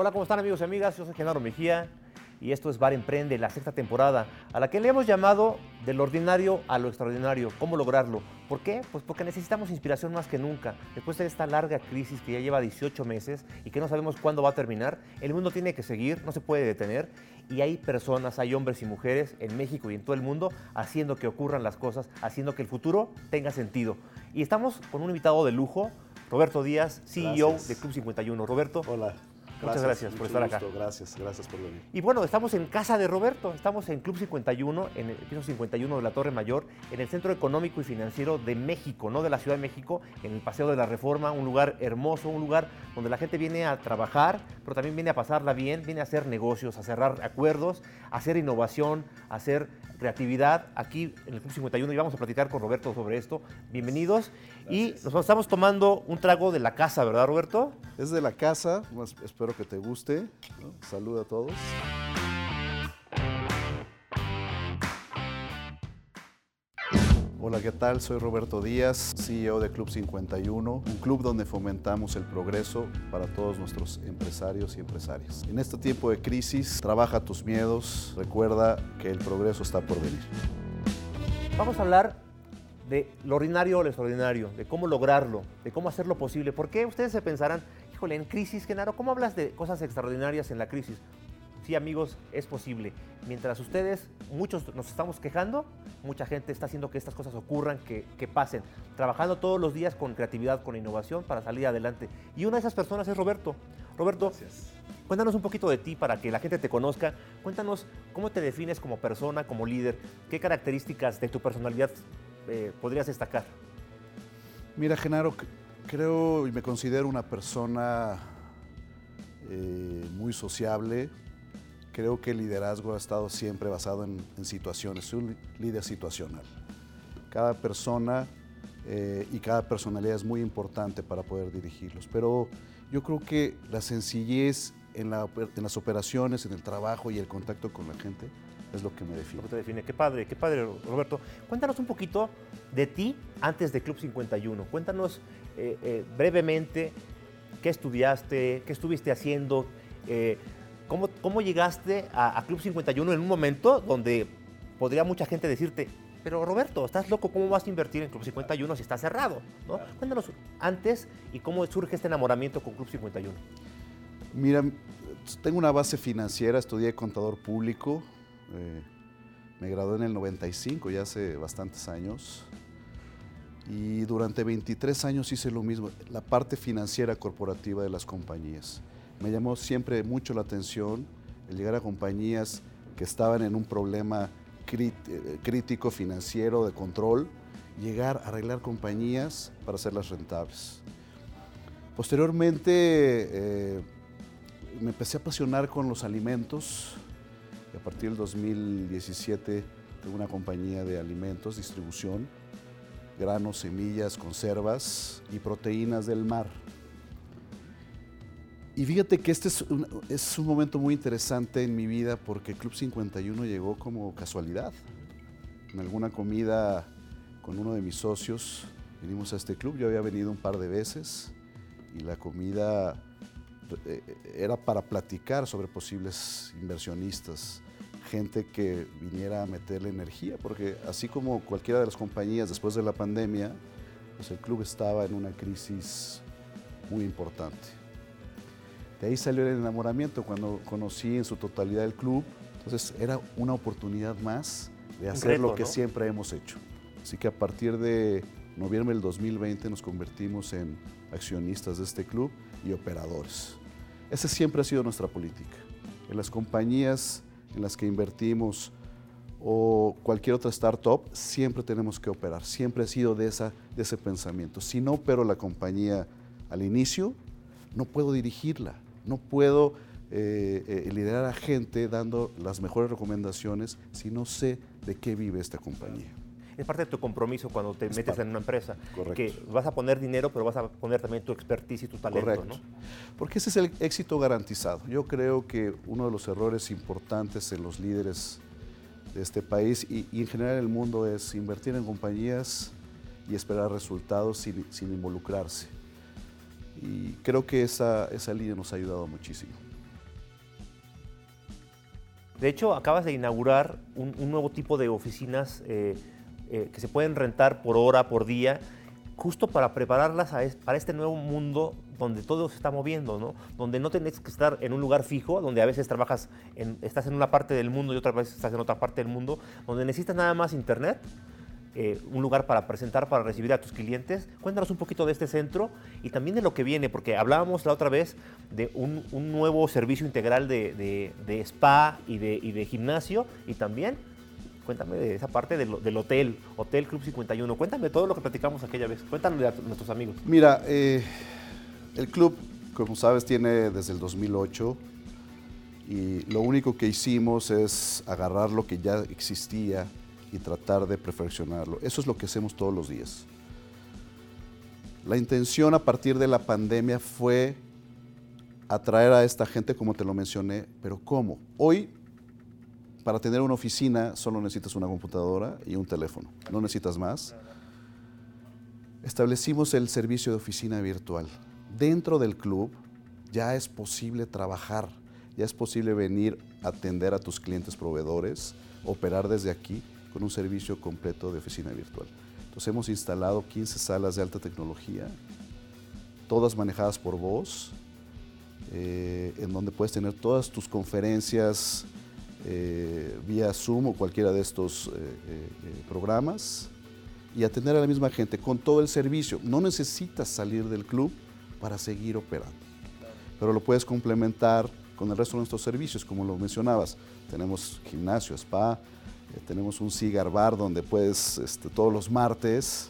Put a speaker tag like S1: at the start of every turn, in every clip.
S1: Hola, ¿cómo están amigos y amigas? Yo soy Genaro Mejía y esto es Bar Emprende, la sexta temporada, a la que le hemos llamado del ordinario a lo extraordinario. ¿Cómo lograrlo? ¿Por qué? Pues porque necesitamos inspiración más que nunca. Después de esta larga crisis que ya lleva 18 meses y que no sabemos cuándo va a terminar, el mundo tiene que seguir, no se puede detener y hay personas, hay hombres y mujeres en México y en todo el mundo haciendo que ocurran las cosas, haciendo que el futuro tenga sentido. Y estamos con un invitado de lujo, Roberto Díaz, CEO
S2: Gracias.
S1: de Club 51. Roberto,
S2: Hola.
S1: Muchas gracias por estar acá.
S2: Gracias, gracias por venir.
S1: Y bueno, estamos en casa de Roberto, estamos en Club 51, en el piso 51 de la Torre Mayor, en el Centro Económico y Financiero de México, no de la Ciudad de México, en el Paseo de la Reforma, un lugar hermoso, un lugar donde la gente viene a trabajar, pero también viene a pasarla bien, viene a hacer negocios, a cerrar acuerdos, a hacer innovación, a hacer creatividad aquí en el Club 51 y vamos a platicar con Roberto sobre esto. Bienvenidos. Y nos estamos tomando un trago de la casa, ¿verdad, Roberto?
S2: Es de la casa, espero que te guste. ¿no? A todos. Hola, ¿qué tal? Soy Roberto Díaz, CEO de Club 51, un club donde fomentamos el progreso para todos nuestros empresarios y empresarias. En este tiempo de crisis, trabaja tus miedos, recuerda que el progreso está por venir.
S1: Vamos a hablar de lo ordinario o lo extraordinario, de cómo lograrlo, de cómo hacerlo posible. ¿Por qué ustedes se pensarán, híjole, en crisis, Genaro, ¿cómo hablas de cosas extraordinarias en la crisis? Sí, amigos, es posible. Mientras ustedes, muchos nos estamos quejando, mucha gente está haciendo que estas cosas ocurran, que, que pasen, trabajando todos los días con creatividad, con innovación para salir adelante. Y una de esas personas es Roberto. Roberto, Cuéntanos un poquito de ti para que la gente te conozca. Cuéntanos cómo te defines como persona, como líder. ¿Qué características de tu personalidad eh, podrías destacar?
S2: Mira, Genaro, creo y me considero una persona eh, muy sociable. Creo que el liderazgo ha estado siempre basado en, en situaciones. Soy un líder situacional. Cada persona eh, y cada personalidad es muy importante para poder dirigirlos. Pero yo creo que la sencillez en, la en las operaciones, en el trabajo y el contacto con la gente es lo que me define.
S1: Lo que te define. Qué padre, qué padre, Roberto. Cuéntanos un poquito de ti antes de Club 51. Cuéntanos eh, eh, brevemente qué estudiaste, qué estuviste haciendo, eh, cómo, cómo llegaste a, a Club 51 en un momento donde podría mucha gente decirte, pero Roberto, estás loco, ¿cómo vas a invertir en Club 51 si está cerrado? ¿no? Cuéntanos antes y cómo surge este enamoramiento con Club 51.
S2: Mira, tengo una base financiera, estudié contador público, eh, me gradué en el 95, ya hace bastantes años, y durante 23 años hice lo mismo, la parte financiera corporativa de las compañías. Me llamó siempre mucho la atención el llegar a compañías que estaban en un problema eh, crítico financiero de control, llegar a arreglar compañías para hacerlas rentables. Posteriormente, eh, me empecé a apasionar con los alimentos. Y a partir del 2017 tengo una compañía de alimentos, distribución, granos, semillas, conservas y proteínas del mar. Y fíjate que este es un, es un momento muy interesante en mi vida porque Club 51 llegó como casualidad. En alguna comida con uno de mis socios vinimos a este club. Yo había venido un par de veces y la comida era para platicar sobre posibles inversionistas, gente que viniera a meterle energía, porque así como cualquiera de las compañías después de la pandemia, pues el club estaba en una crisis muy importante. De ahí salió el enamoramiento cuando conocí en su totalidad el club, entonces era una oportunidad más de hacer
S1: reto,
S2: lo que
S1: ¿no?
S2: siempre hemos hecho. Así que a partir de noviembre del 2020 nos convertimos en accionistas de este club y operadores. Esa siempre ha sido nuestra política. En las compañías en las que invertimos o cualquier otra startup, siempre tenemos que operar. Siempre ha sido de, esa, de ese pensamiento. Si no opero la compañía al inicio, no puedo dirigirla, no puedo eh, eh, liderar a gente dando las mejores recomendaciones si no sé de qué vive esta compañía.
S1: Es parte de tu compromiso cuando te
S2: Es
S1: metes
S2: parte.
S1: en una empresa.
S2: Correcto.
S1: Que vas a poner dinero, pero vas a poner también tu expertise y tu talento.
S2: Correcto.
S1: ¿no?
S2: Porque ese es el éxito garantizado. Yo creo que uno de los errores importantes en los líderes de este país y, y en general en el mundo es invertir en compañías y esperar resultados sin, sin involucrarse. Y creo que esa, esa línea nos ha ayudado muchísimo.
S1: De hecho, acabas de inaugurar un, nuevo tipo de oficinas eh, eh, que se pueden rentar por hora, por día, justo para prepararlas para este nuevo mundo donde todo se está moviendo, ¿no? Donde no tienes que estar en un lugar fijo, donde a veces trabajas, en, estás en una parte del mundo y otra vez estás en otra parte del mundo, donde necesitas nada más internet, eh, un lugar para presentar, para recibir a tus clientes. Cuéntanos un poquito de este centro y también de lo que viene, porque hablábamos la otra vez de un, nuevo servicio integral de, spa y de gimnasio y también Cuéntame de esa parte del, hotel, Hotel Club 51. Cuéntame todo lo que platicamos aquella vez. Cuéntame a nuestros amigos.
S2: Mira, eh, el club, como sabes, tiene desde el 2008 y lo único que hicimos es agarrar lo que ya existía y tratar de perfeccionarlo. Eso es lo que hacemos todos los días. La intención a partir de la pandemia fue atraer a esta gente, como te lo mencioné, pero ¿cómo? Hoy para tener una oficina solo necesitas una computadora y un teléfono, no necesitas más. Establecimos el servicio de oficina virtual. Dentro del club ya es posible trabajar, ya es posible venir a atender a tus clientes proveedores, operar desde aquí con un servicio completo de oficina virtual. Entonces hemos instalado 15 salas de alta tecnología, todas manejadas por voz, eh, en donde puedes tener todas tus conferencias, eh, vía Zoom o cualquiera de estos eh, eh, programas y atender a la misma gente con todo el servicio. No necesitas salir del club para seguir operando, pero lo puedes complementar con el resto de nuestros servicios, como lo mencionabas. Tenemos gimnasio, spa, tenemos un cigar bar donde puedes este, todos los martes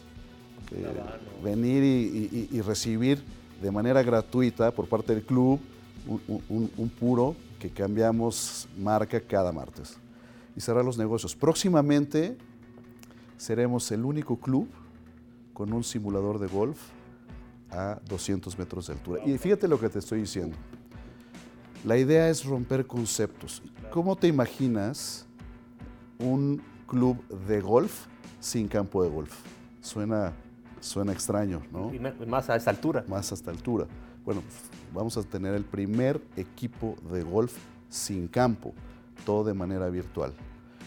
S2: venir y, recibir de manera gratuita por parte del club un puro que cambiamos marca cada martes y cerrar los negocios. Próximamente seremos el único club con un simulador de golf a 200 metros de altura. Y fíjate lo que te estoy diciendo. La idea es romper conceptos. ¿Cómo te imaginas un club de golf sin campo de golf? Suena, suena extraño, ¿no?
S1: Y más a esta altura.
S2: Más a esta altura. Bueno, vamos a tener el primer equipo de golf sin campo, todo de manera virtual.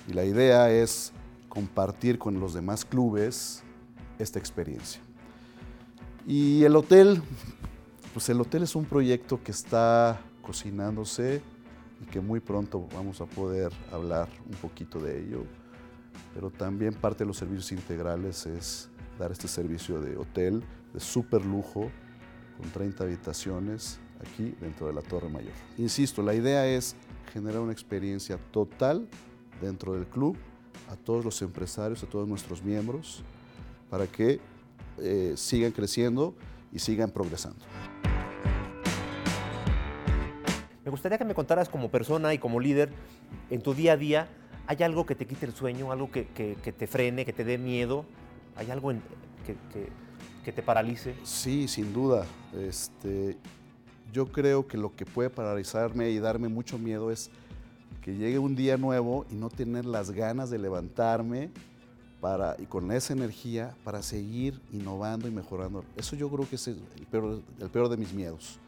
S2: Y la idea es compartir con los demás clubes esta experiencia. Y el hotel, pues el hotel es un proyecto que está cocinándose y que muy pronto vamos a poder hablar un poquito de ello. Pero también parte de los servicios integrales es dar este servicio de hotel de súper lujo con 30 habitaciones aquí dentro de la Torre Mayor. Insisto, la idea es generar una experiencia total dentro del club a todos los empresarios, a todos nuestros miembros, para que eh, sigan creciendo y sigan progresando.
S1: Me gustaría que me contaras como persona y como líder, en tu día a día, ¿hay algo que te quite el sueño, algo que, te frene, que te dé miedo? ¿Hay algo que, que te paralice?
S2: Sí, sin duda. Este, yo creo que lo que puede paralizarme y darme mucho miedo es que llegue un día nuevo y no tener las ganas de levantarme para, y con esa energía para seguir innovando y mejorando. Eso yo creo que es el peor, el peor de mis miedos.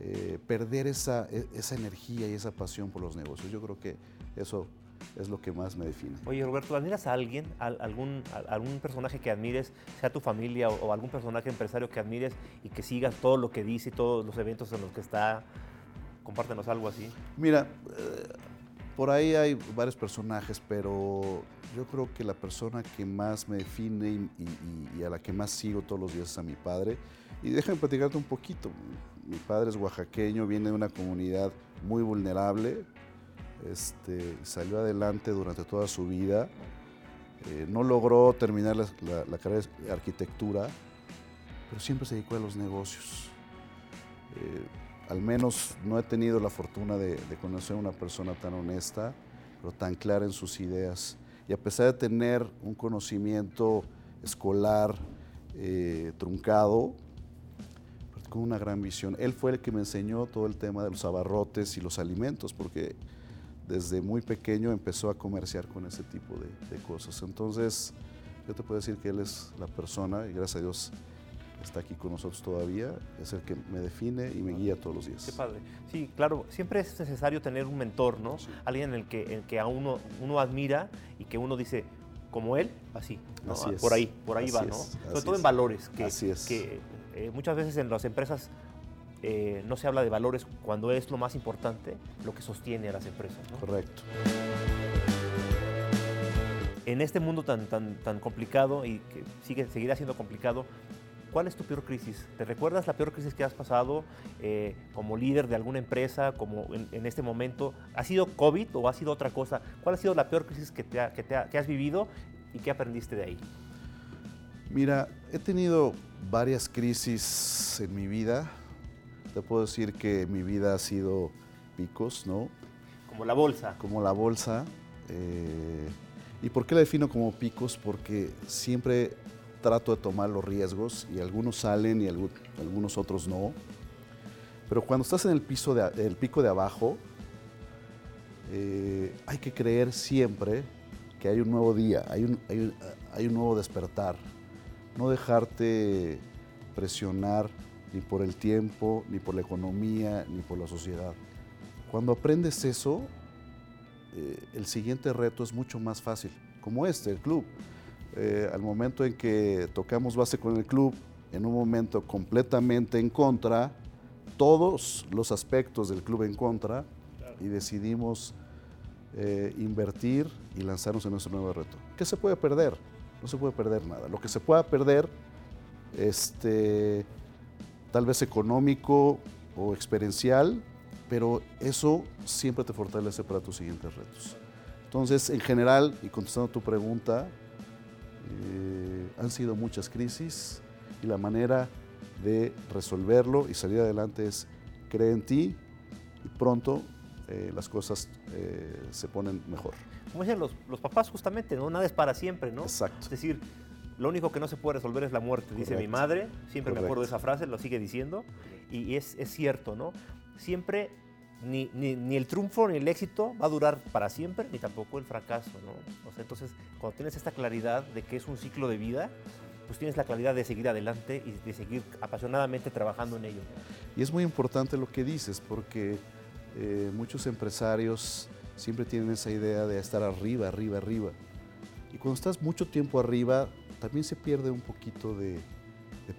S2: Eh, perder esa, e, esa energía y esa pasión por los negocios. Yo creo que eso es lo que más me define.
S1: Oye, Roberto, ¿admiras a alguien, algún, algún personaje que admires, sea tu familia o, algún personaje empresario que admires y que sigas todo lo que dice y todos los eventos en los que está? Compártenos algo así.
S2: Mira, eh, por ahí hay varios personajes, pero yo creo que la persona que más me define y, a la que más sigo todos los días es a mi padre. Y déjame platicarte un poquito. Mi padre es oaxaqueño, viene de una comunidad muy vulnerable, este, salió adelante durante toda su vida. Eh, no logró terminar la, carrera de arquitectura, pero siempre se dedicó a los negocios. Eh, al menos no he tenido la fortuna de, conocer a una persona tan honesta, pero tan clara en sus ideas. Y a pesar de tener un conocimiento escolar eh, truncado, con una gran visión. Él fue el que me enseñó todo el tema de los abarrotes y los alimentos, porque desde muy pequeño empezó a comerciar con ese tipo de, cosas. Entonces, yo te puedo decir que él es la persona, y gracias a Dios está aquí con nosotros todavía, es el que me define y me guía todos los días.
S1: Qué padre. Sí, claro, siempre es necesario tener un mentor, ¿no? Alguien en el que, en que a uno, uno admira y que uno dice, como él, así. ¿no?
S2: Así es.
S1: Por ahí, por ahí
S2: Así
S1: va, ¿no?
S2: es,
S1: Sobre todo en
S2: es.
S1: valores, que,
S2: Así es.
S1: que eh, muchas veces en las empresas eh, no se habla de valores cuando es lo más importante, lo que sostiene a las empresas. ¿no?
S2: Correcto.
S1: En este mundo tan, tan, tan complicado y que sigue, seguirá siendo complicado, ¿cuál es tu peor crisis? ¿Te recuerdas la peor crisis que has pasado eh, como líder de alguna empresa, como en, en este momento? ¿Ha sido COVID o ha sido otra cosa? ¿Cuál ha sido la peor crisis que, te ha- que te ha- que has vivido y qué aprendiste de ahí?
S2: Mira, he tenido varias crisis en mi vida. Te puedo decir que mi vida ha sido picos, ¿no?
S1: Como la bolsa.
S2: Como la bolsa. eh, ¿Y por qué la defino como picos? Porque siempre trato de tomar los riesgos y algunos salen y algu- algunos otros no. Pero cuando estás en el, piso de, el pico de abajo, eh, hay que creer siempre que hay un nuevo día, hay un, hay un- hay un nuevo despertar. No dejarte presionar ni por el tiempo, ni por la economía, ni por la sociedad. Cuando aprendes eso, eh, el siguiente reto es mucho más fácil, como este, el club. Eh, al momento en que tocamos base con el club, en un momento completamente en contra, todos los aspectos del club en contra, y decidimos eh, invertir y lanzarnos en nuestro nuevo reto. ¿Qué se puede perder? No se puede perder nada. Lo que se pueda perder, este, tal vez económico o experiencial, pero eso siempre te fortalece para tus siguientes retos. Entonces, en general, y contestando a tu pregunta, eh, han sido muchas crisis y la manera de resolverlo y salir adelante es cree en ti y pronto eh, las cosas eh, se ponen mejor.
S1: Como decían los, los papás justamente, ¿no? Nada es para siempre, ¿no?
S2: Exacto.
S1: Es decir, lo único que no se puede resolver es la muerte, dice mi madre. Siempre me acuerdo de esa frase, lo sigue diciendo. Y, y es, es cierto, ¿no? Siempre, ni, ni- ni el triunfo ni el éxito va a durar para siempre, ni tampoco el fracaso, ¿no? O sea, entonces, cuando tienes esta claridad de que es un ciclo de vida, pues tienes la claridad de seguir adelante y de seguir apasionadamente trabajando en ello.
S2: Y es muy importante lo que dices porque eh, muchos empresarios siempre tienen esa idea de estar arriba, arriba, arriba. Y cuando estás mucho tiempo arriba, también se pierde un poquito de,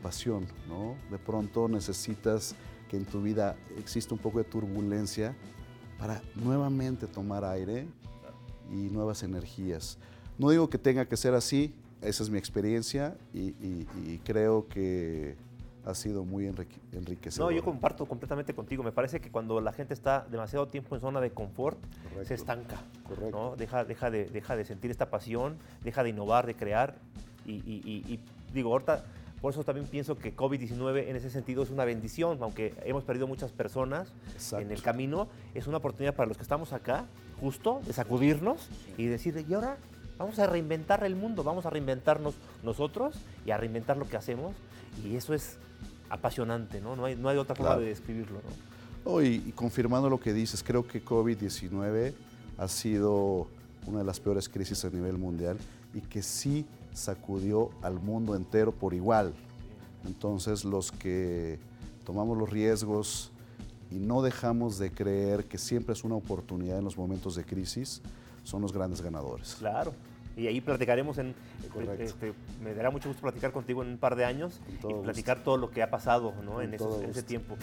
S2: pasión, ¿no? De pronto necesitas que en tu vida exista un poco de turbulencia para nuevamente tomar aire y nuevas energías. No digo que tenga que ser así, esa es mi experiencia y creo que ha sido muy enrique-
S1: No,
S2: enriquecedor.
S1: yo comparto completamente contigo. Me parece que cuando la gente está demasiado tiempo en zona de confort,
S2: Correcto.
S1: se estanca.
S2: Correcto.
S1: ¿no? Deja, deja, de, deja de sentir esta pasión, deja de innovar, de crear. Y, y- y- y digo, ahorita, por eso también pienso que COVID-19 en ese sentido es una bendición, aunque hemos perdido muchas personas
S2: Exacto.
S1: en el camino, es una oportunidad para los que estamos acá, justo, de sacudirnos y decir, y ahora vamos a reinventar el mundo, vamos a reinventarnos nosotros y a reinventar lo que hacemos. Y eso es apasionante, ¿no? No hay, no hay otra forma
S2: Claro.
S1: de describirlo, ¿no?
S2: Oh, y, y confirmando lo que dices, creo que COVID-19 ha sido una de las peores crisis a nivel mundial y que sí sacudió al mundo entero por igual. Entonces los que tomamos los riesgos y no dejamos de creer que siempre es una oportunidad en los momentos de crisis, son los grandes ganadores.
S1: Claro. Y ahí platicaremos en... Este, me dará mucho gusto platicar contigo en un par de años y platicar todo lo que ha pasado en, esos-
S2: todo
S1: en ese tiempo.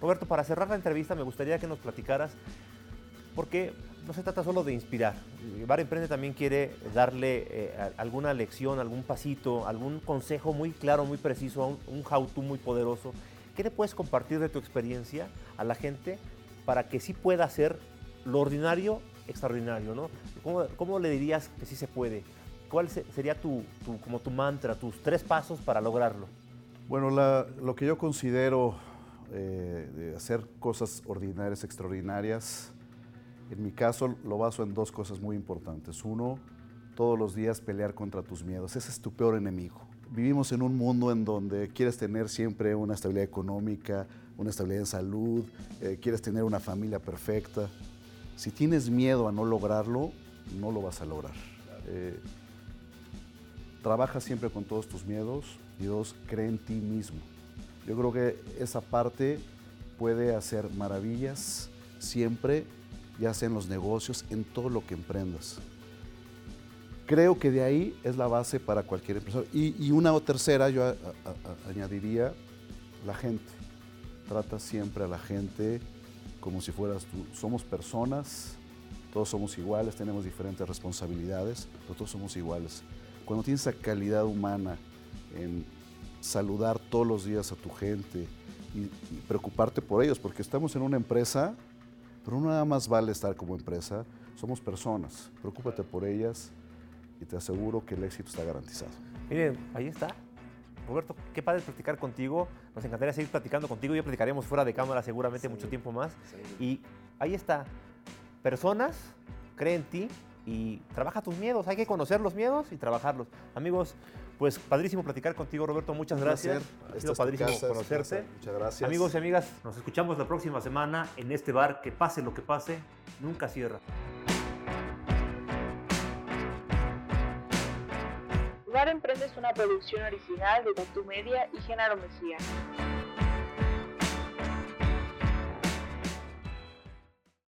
S1: Roberto, para cerrar la entrevista me gustaría que nos platicaras, porque no se trata solo de inspirar. Bar Emprende también quiere darle eh, alguna lección, algún pasito, algún consejo muy claro, muy preciso, un, un how-to muy poderoso. ¿Qué le puedes compartir de tu experiencia a la gente para que sí pueda hacer lo ordinario extraordinario? ¿no? ¿Cómo, cómo le dirías que sí se puede? ¿Cuál se- sería tu, como tu mantra, tus tres pasos para lograrlo?
S2: Bueno, lo que yo considero eh, hacer cosas ordinarias, extraordinarias, en mi caso lo baso en dos cosas muy importantes. Uno, todos los días pelear contra tus miedos. Ese es tu peor enemigo. Vivimos en un mundo en donde quieres tener siempre una estabilidad económica, una estabilidad en salud, eh, quieres tener una familia perfecta. Si tienes miedo a no lograrlo, no lo vas a lograr. Eh, trabaja siempre con todos tus miedos y dos, cree en ti mismo. Yo creo que esa parte puede hacer maravillas siempre, ya sea en los negocios, en todo lo que emprendas. Creo que de ahí es la base para cualquier empresario. Y, una o tercera, yo añadiría, la gente. Trata siempre a la gente como si fueras tú. Somos personas, todos somos iguales, tenemos diferentes responsabilidades, pero todos somos iguales. Cuando tienes esa calidad humana en saludar todos los días a tu gente y, preocuparte por ellos, porque estamos en una empresa, pero no nada más vale estar como empresa, somos personas. Preocúpate por ellas y te aseguro que el éxito está garantizado.
S1: Miren, ahí está. Roberto, qué padre platicar contigo. Nos encantaría seguir platicando contigo. Ya platicaremos fuera de cámara seguramente mucho tiempo más. Y ahí está. Personas, cree en ti y trabaja tus miedos. Hay que conocer los miedos y trabajarlos. Amigos, pues padrísimo platicar contigo, Roberto. Muchas gracias. Ha sido padrísimo conocerte.
S2: Muchas gracias.
S1: Amigos y amigas, nos escuchamos la próxima semana en este bar. Que pase lo que pase, nunca cierra.
S3: Es una producción original de Tatu Media y Genaro Mesía.